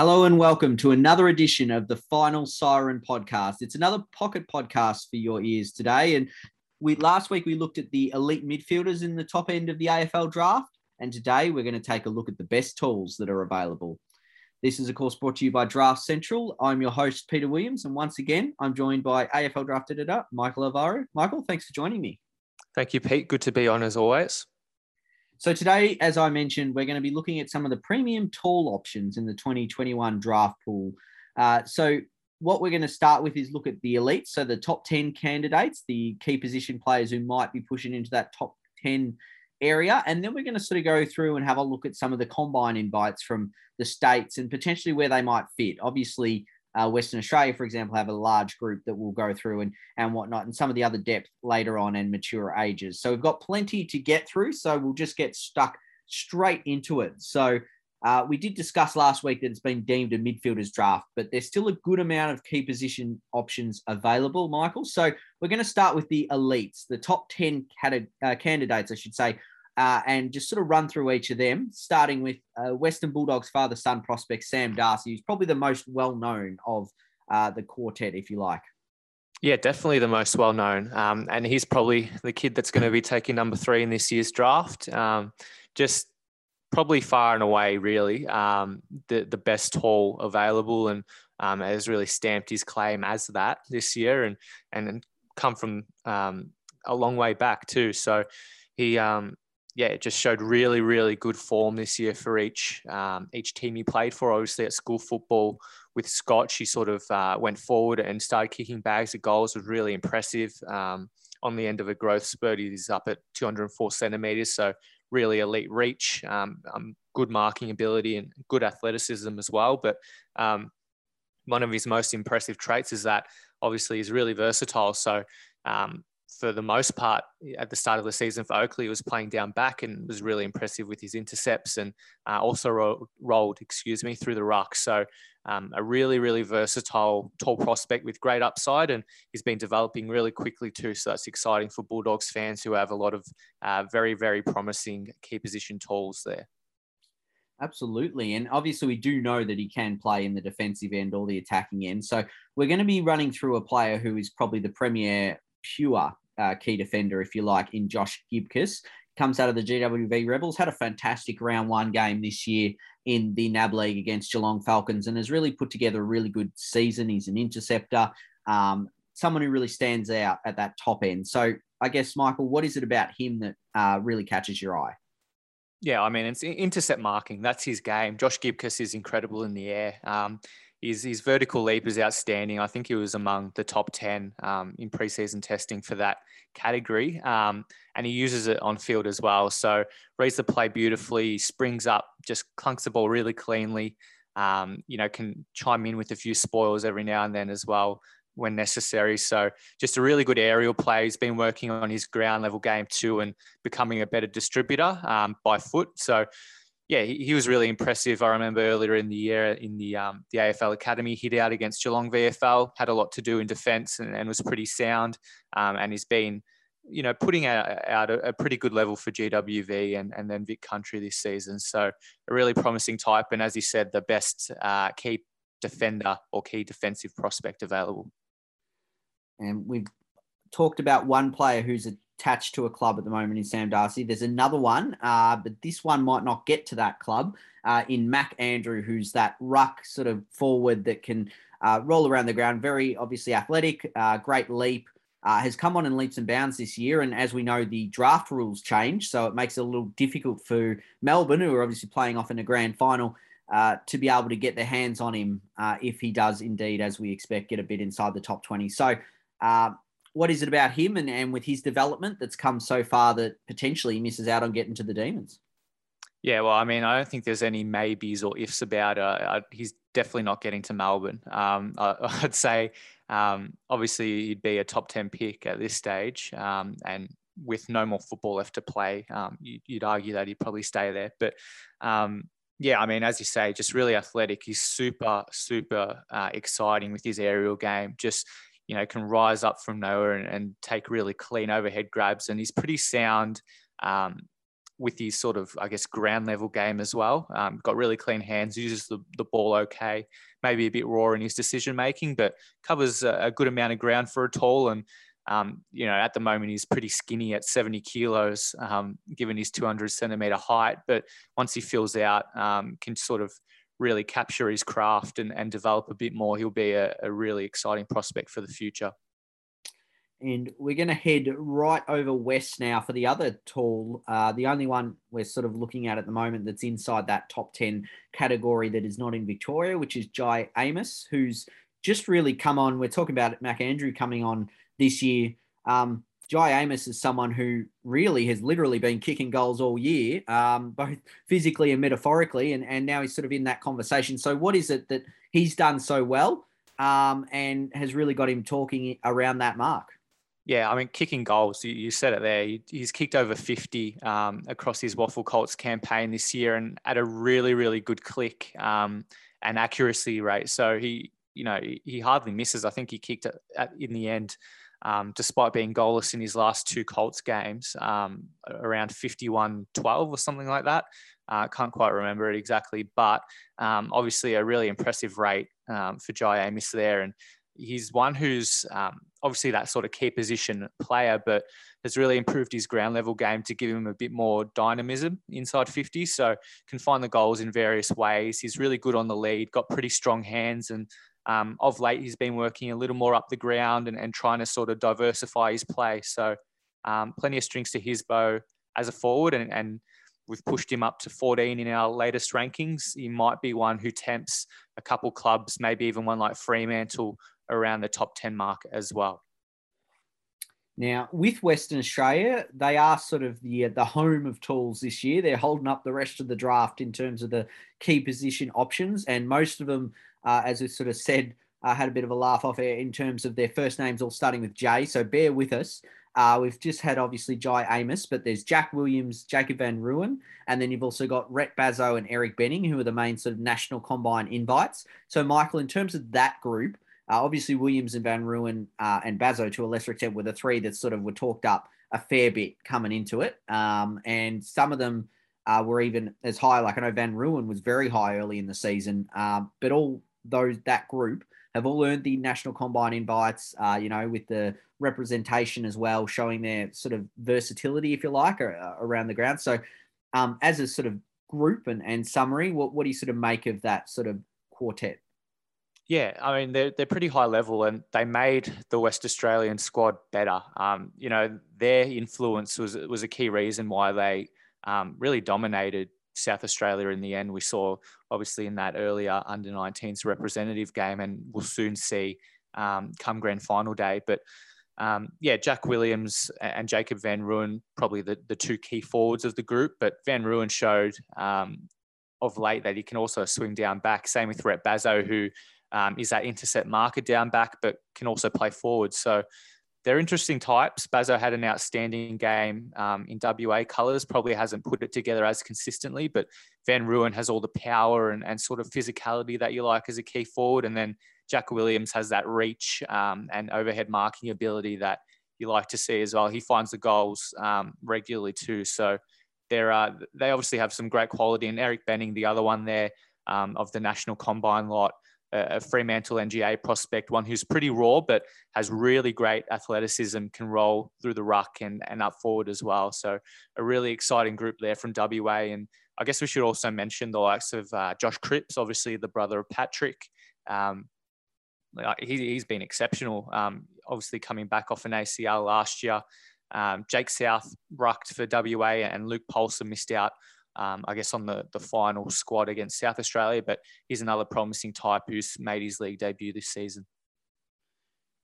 Hello and welcome to another edition of the Final Siren podcast. It's another pocket podcast for your ears today. And we last week we looked at the elite midfielders in the top end of the AFL draft, and today we're going to take a look at the best talls that are available. This is, of course, brought to you by Draft Central. I'm your host, Peter Williams, and once again, I'm joined by AFL draft editor Michael Alvaro. Michael, thanks for joining me. Thank you, Pete. Good to be on as always. So today, as I mentioned, we're going to be looking at some of the premium tall options in the 2021 draft pool. Uh, so what we're going to start with is look at the elites, so the top 10 candidates, the key position players who might be pushing into that top 10 area. And then we're going to sort of go through and have a look at some of the combine invites from the states and potentially where they might fit. Obviously, uh, Western Australia, for example, have a large group that will go through and, and whatnot, and some of the other depth later on and mature ages. So we've got plenty to get through. So we'll just get stuck straight into it. So uh, we did discuss last week that it's been deemed a midfielders draft, but there's still a good amount of key position options available, Michael. So we're going to start with the elites, the top 10 uh, candidates, I should say, uh, and just sort of run through each of them, starting with uh, Western Bulldogs father son prospect Sam Darcy, who's probably the most well known of uh, the quartet, if you like. Yeah, definitely the most well known. Um, and he's probably the kid that's going to be taking number three in this year's draft. Um, just probably far and away, really, um, the, the best tall available and um, has really stamped his claim as that this year and, and come from um, a long way back, too. So he, um, yeah, it just showed really, really good form this year for each um, each team he played for. Obviously, at school football with Scotch, he sort of uh, went forward and started kicking bags of goals. Was really impressive. Um, on the end of a growth spurt, he's up at 204 centimeters, so really elite reach, um, um, good marking ability, and good athleticism as well. But um, one of his most impressive traits is that obviously he's really versatile. So um, for the most part at the start of the season for Oakleigh was playing down back and was really impressive with his intercepts and uh, also ro- rolled, excuse me, through the ruck. So um, a really, really versatile tall prospect with great upside, and he's been developing really quickly too. So that's exciting for Bulldogs fans who have a lot of uh, very, very promising key position talls there. Absolutely. And obviously, we do know that he can play in the defensive end or the attacking end. So, we're going to be running through a player who is probably the premier pure uh, key defender, if you like, in Josh Gibcus. Comes out of the GWV Rebels, had a fantastic round one game this year in the NAB League against Geelong Falcons and has really put together a really good season. He's an interceptor, um, someone who really stands out at that top end. So, I guess, Michael, what is it about him that uh, really catches your eye? Yeah, I mean, it's intercept marking. That's his game. Josh Gibcus is incredible in the air. Um, his, his vertical leap is outstanding. I think he was among the top 10 um, in preseason testing for that category. Um, and he uses it on field as well. So reads the play beautifully, springs up, just clunks the ball really cleanly. Um, you know, can chime in with a few spoils every now and then as well when necessary. So just a really good aerial play. He's been working on his ground level game too and becoming a better distributor um, by foot. So yeah, he, he, was really impressive. I remember earlier in the year in the um, the AFL Academy, hit out against Geelong VFL, had a lot to do in defence and, and was pretty sound. Um, and he's been, you know, putting out, out a, a, pretty good level for GWV and, and then Vic Country this season. So a really promising type. And as you said, the best uh, key defender or key defensive prospect available. And we've talked about one player who's a attached to a club at the moment in Sam Darcy. There's another one, uh, but this one might not get to that club uh, in Mac Andrew, who's that ruck sort of forward that can uh, roll around the ground, very obviously athletic, uh, great leap. Uh, has come on in leaps and bounds this year, and as we know, the draft rules change, so it makes it a little difficult for Melbourne, who are obviously playing off in a grand final, uh, to be able to get their hands on him if he does indeed, as we expect, get a bit inside the top 20. So what is it about him and, and with his development that's come so far that potentially he misses out on getting to the Demons? Yeah, well, I mean, I don't think there's any maybes or ifs about it. Uh, he's definitely not getting to Melbourne. Um, I, would say, um, obviously, he'd be a top 10 pick at this stage. Um, and with no more football left to play, um, you, would argue that he'd probably stay there. But um, yeah, I mean, as you say, just really athletic. He's super, super uh, exciting with his aerial game. Just you know, can rise up from nowhere and, and take really clean overhead grabs. And he's pretty sound um, with his sort of, I guess, ground level game as well. Um, got really clean hands, uses the, the ball okay, maybe a bit raw in his decision making, but covers a, a good amount of ground for a tall. And, um, you know, at the moment, he's pretty skinny at 70 kilos, um, given his 200 centimeter height. But once he fills out, um, can sort of really capture his craft and, and develop a bit more, he'll be a, a really exciting prospect for the future. And we're going to head right over west now for the other tall, uh, the only one we're sort of looking at at the moment that's inside that top 10 category that is not in Victoria, which is Jye Amiss, who's just really come on. We're talking about Mac Andrew coming on this year. Um, Jye Amiss is someone who really has literally been kicking goals all year, um, both physically and metaphorically, and, and now he's sort of in that conversation. So, what is it that he's done so well um, and has really got him talking around that mark? Yeah, I mean, kicking goals, you, you said it there. He, he's kicked over 50 um, across his WAFL Colts campaign this year and at a really, really good click um, and accuracy rate. So he, you know, he, hardly misses. I think he kicked it at, in the end, um, despite being goalless in his last two Colts games, um, around 51 12 or something like that. I uh, can't quite remember it exactly, but um, obviously a really impressive rate um, for Jye Amiss there. And he's one who's um, obviously that sort of key position player, but has really improved his ground level game to give him a bit more dynamism inside 50. So can find the goals in various ways. He's really good on the lead, got pretty strong hands, and um, of late he's been working a little more up the ground and, and trying to sort of diversify his play. So um, plenty of strings to his bow as a forward, and, and we've pushed him up to 14 in our latest rankings. He might be one who tempts a couple clubs, maybe even one like Fremantle around the top 10 mark as well. Now, with Western Australia, they are sort of the the home of talls this year. They're holding up the rest of the draft in terms of the key position options, and most of them, uh, as we sort of said, uh, had a bit of a laugh off air in terms of their first names all starting with J. So bear with us. Uh, we've just had obviously Jye Amiss, but there's Jack Williams, Jacob Van Rooyen, and then you've also got Rhett Bazzo and Eric Benning, who are the main sort of national combine invites. So, Michael, in terms of that group, uh, obviously, Williams and Van Rooyen uh, and Bazzo, to a lesser extent, were the three that sort of were talked up a fair bit coming into it. Um, and some of them uh, were even as high. Like I know Van Rooyen was very high early in the season, um, but all those that group have all earned the national combine invites. Uh, you know, with the representation as well, showing their sort of versatility, if you like, uh, around the ground. So, um, as a sort of group and, and summary, what, what do you sort of make of that sort of quartet? Yeah, I mean they're they're pretty high level, and they made the West Australian squad better. Um, you know, their influence was was a key reason why they um, really dominated South Australia in the end. We saw obviously in that earlier under 19s representative game, and we'll soon see um, come grand final day. But um, yeah, Jack Williams and Jacob Van Rooyen probably the, the two key forwards of the group. But Van Rooyen showed um, of late that he can also swing down back. Same with Rhett Bazzo, who um, is that intercept marker down back, but can also play forward. So they're interesting types. Bazzo had an outstanding game um, in WA colours, probably hasn't put it together as consistently, but Van Rooyen has all the power and, and sort of physicality that you like as a key forward. And then Jack Williams has that reach um, and overhead marking ability that you like to see as well. He finds the goals um, regularly too. So there are, they obviously have some great quality. And Eric Benning, the other one there um, of the national combine lot, a Fremantle NGA prospect, one who's pretty raw but has really great athleticism, can roll through the ruck and, and up forward as well. So a really exciting group there from WA. And I guess we should also mention the likes of uh, Josh Cripps, obviously the brother of Patrick. Um, he, has been exceptional. Um, obviously coming back off an ACL last year. Um, Jake South rucked for WA and Luke Polson missed out um, I guess, on the, the final squad against South Australia. But he's another promising type who's made his league debut this season.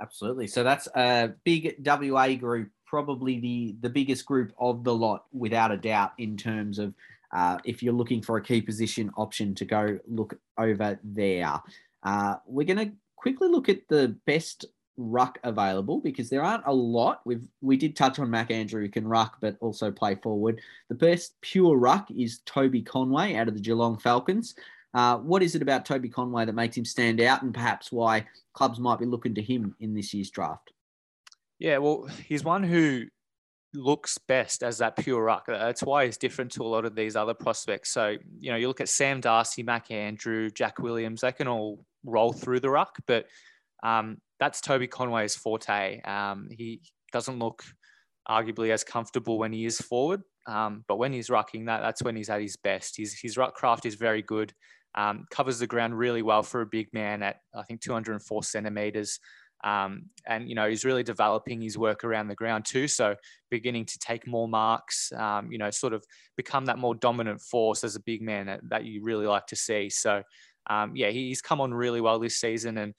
Absolutely. So that's a big WA group, probably the, the biggest group of the lot, without a doubt, in terms of uh, if you're looking for a key position option to go look over there. Uh, we're going to quickly look at the best ruck available because there aren't a lot. We've we did touch on Mac Andrew who can ruck but also play forward. The best pure ruck is Toby Conway out of the Geelong Falcons. Uh, what is it about Toby Conway that makes him stand out, and perhaps why clubs might be looking to him in this year's draft? Yeah, well, he's one who looks best as that pure ruck. That's why he's different to a lot of these other prospects. So, you know, you look at Sam Darcy, Mac Andrew, Jack Williams, they can all roll through the ruck, but um, that's Toby Conway's forte. Um, he doesn't look arguably as comfortable when he is forward, um, but when he's rucking, that that's when he's at his best. His his ruck craft is very good. Um, covers the ground really well for a big man at I think 204 centimeters. Um, and you know he's really developing his work around the ground too. So beginning to take more marks, um, you know, sort of become that more dominant force as a big man that, that you really like to see. So um, yeah, he's come on really well this season, and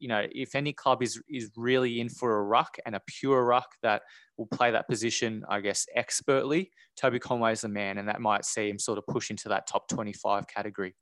you know if any club is is really in for a ruck and a pure ruck that will play that position, I guess expertly, Toby Conway is the man, and that might see him sort of push into that top 25 category.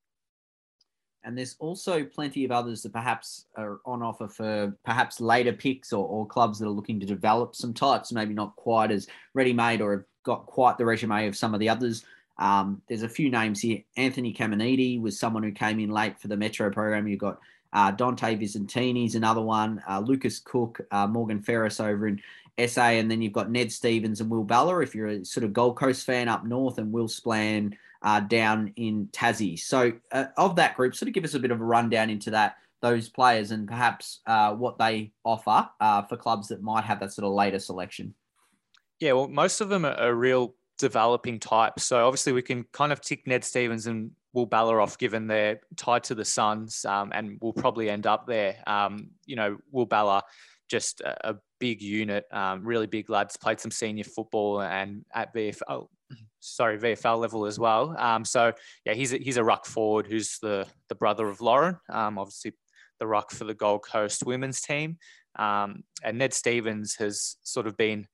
And there's also plenty of others that perhaps are on offer for perhaps later picks or, or clubs that are looking to develop some types, maybe not quite as ready made or have got quite the resume of some of the others. Um, there's a few names here. Anthony Caminiti was someone who came in late for the Metro program. You've got uh, Dante is another one, uh, Lucas Cook, uh, Morgan Ferris over in SA, and then you've got Ned Stevens and Will Bella. If you're a sort of Gold Coast fan up north, and Will Splann uh, down in Tassie. So, uh, of that group, sort of give us a bit of a rundown into that, those players, and perhaps uh, what they offer for clubs that might have that sort of later selection. Yeah, well, most of them are, are real developing types. So, obviously, we can kind of tick Ned Stevens and Will Bella off, given they're tied to the Suns, um, and will probably end up there. Um, you know, Will Bella, just a, a big unit, um, really big lads, played some senior football and at VFL, sorry, VFL level as well. Um, so yeah, he's a, he's a ruck forward who's the the brother of Lauren, um, obviously the ruck for the Gold Coast women's team. Um, and Ned Stevens has sort of been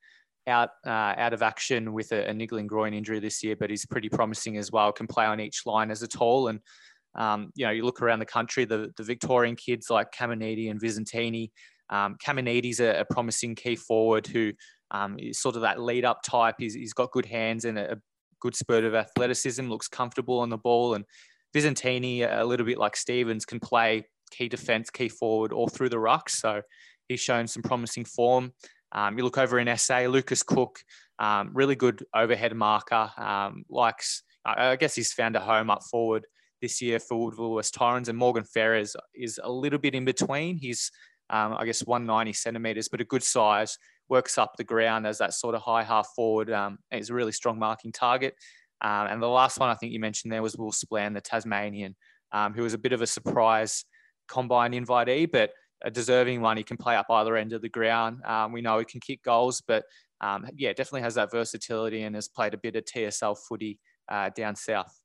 out uh, out of action with a, a, niggling groin injury this year, but he's pretty promising as well. Can play on each line as a tall, and um, you know you look around the country, the the Victorian kids like Caminiti and Visentini. Um, Caminiti's a, a promising key forward who um, is sort of that lead up type. He's, he's got good hands and a, good spurt of athleticism, looks comfortable on the ball. And Visentini, a little bit like Stevens, can play key defense, key forward, or through the ruck. So he's shown some promising form. Um, you look over in SA, Lucas Cook, um, really good overhead marker. Um, likes, I guess he's found a home up forward this year for Woodville West Torrens, and Morgan Ferris is a little bit in between. He's, um, I guess, 190 centimeters, but a good size works up the ground as that sort of high half forward. Um, is a really strong marking target. Um, and the last one I think you mentioned there was Will Splann, the Tasmanian, who was a bit of a surprise combine invitee, but a deserving one. He can play up either end of the ground. Um, we know he can kick goals, but um, yeah, definitely has that versatility and has played a bit of TSL footy uh, down south.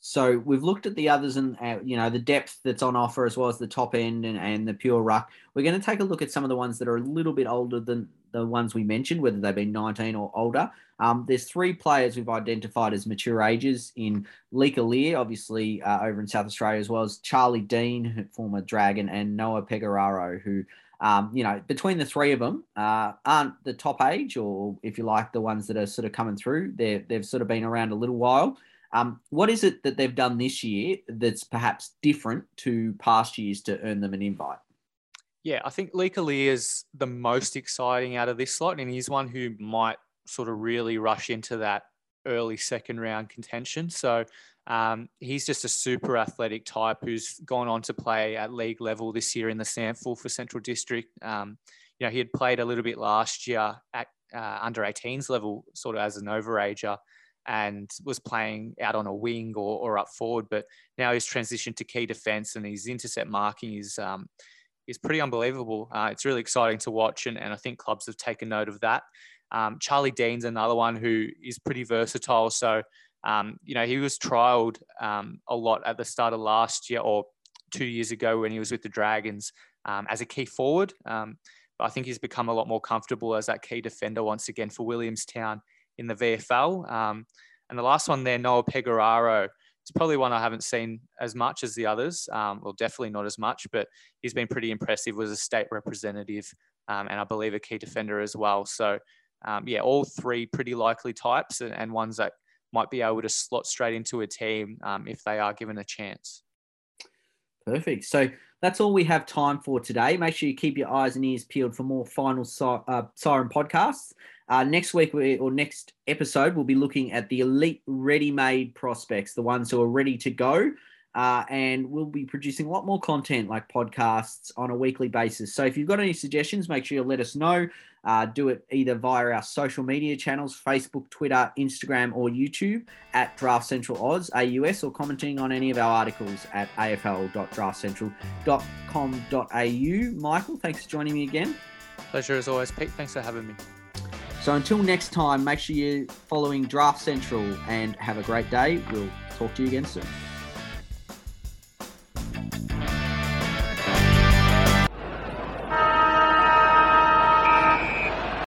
So we've looked at the others and uh, you know the depth that's on offer as well as the top end and, and the pure ruck. We're going to take a look at some of the ones that are a little bit older than the ones we mentioned, whether they've been 19 or older. Um, there's three players we've identified as mature ages in Leek Aleer, obviously uh, over in South Australia, as well as Charlie Dean, former Dragon, and Noah Pegararo, who um, you know, between the three of them, uh, aren't the top age, or if you like, the ones that are sort of coming through. They they've sort of been around a little while. Um, what is it that they've done this year that's perhaps different to past years to earn them an invite? Yeah, I think Lee is the most exciting out of this slot, and he's one who might sort of really rush into that early second round contention. So um, he's just a super athletic type who's gone on to play at league level this year in the SANFL for Central District. Um, you know, he had played a little bit last year at uh, under 18s level, sort of as an overager and was playing out on a wing or, or up forward. But now he's transitioned to key defence and his intercept marking is um, is pretty unbelievable. Uh, it's really exciting to watch, and, and I think clubs have taken note of that. Um, Charlie Dean's another one who is pretty versatile. So, um, you know, he was trialled um, a lot at the start of last year or two years ago when he was with the Dragons um, as a key forward. Um, but I think he's become a lot more comfortable as that key defender once again for Williamstown in the VFL. Um, and the last one there, Noah Pegararo. It's probably one I haven't seen as much as the others. Um, well, definitely not as much, but he's been pretty impressive. Was a state representative, um, and I believe a key defender as well. So, um, yeah, all three pretty likely types, and, and, ones that might be able to slot straight into a team um, if they are given a chance. Perfect. So that's all we have time for today. Make sure you keep your eyes and ears peeled for more final uh, siren podcasts. Uh, next week we, or next episode, we'll be looking at the elite ready-made prospects, the ones who are ready to go. Uh, and we'll be producing a lot more content like podcasts on a weekly basis. So if you've got any suggestions, make sure you let us know. Uh, do it either via our social media channels Facebook, Twitter, Instagram, or YouTube at Draft Central Oz, AUS, or commenting on any of our articles at afl.draftcentral.com.au. Michael, thanks for joining me again. Pleasure as always, Pete. Thanks for having me. So until next time, make sure you're following Draft Central and have a great day. We'll talk to you again soon.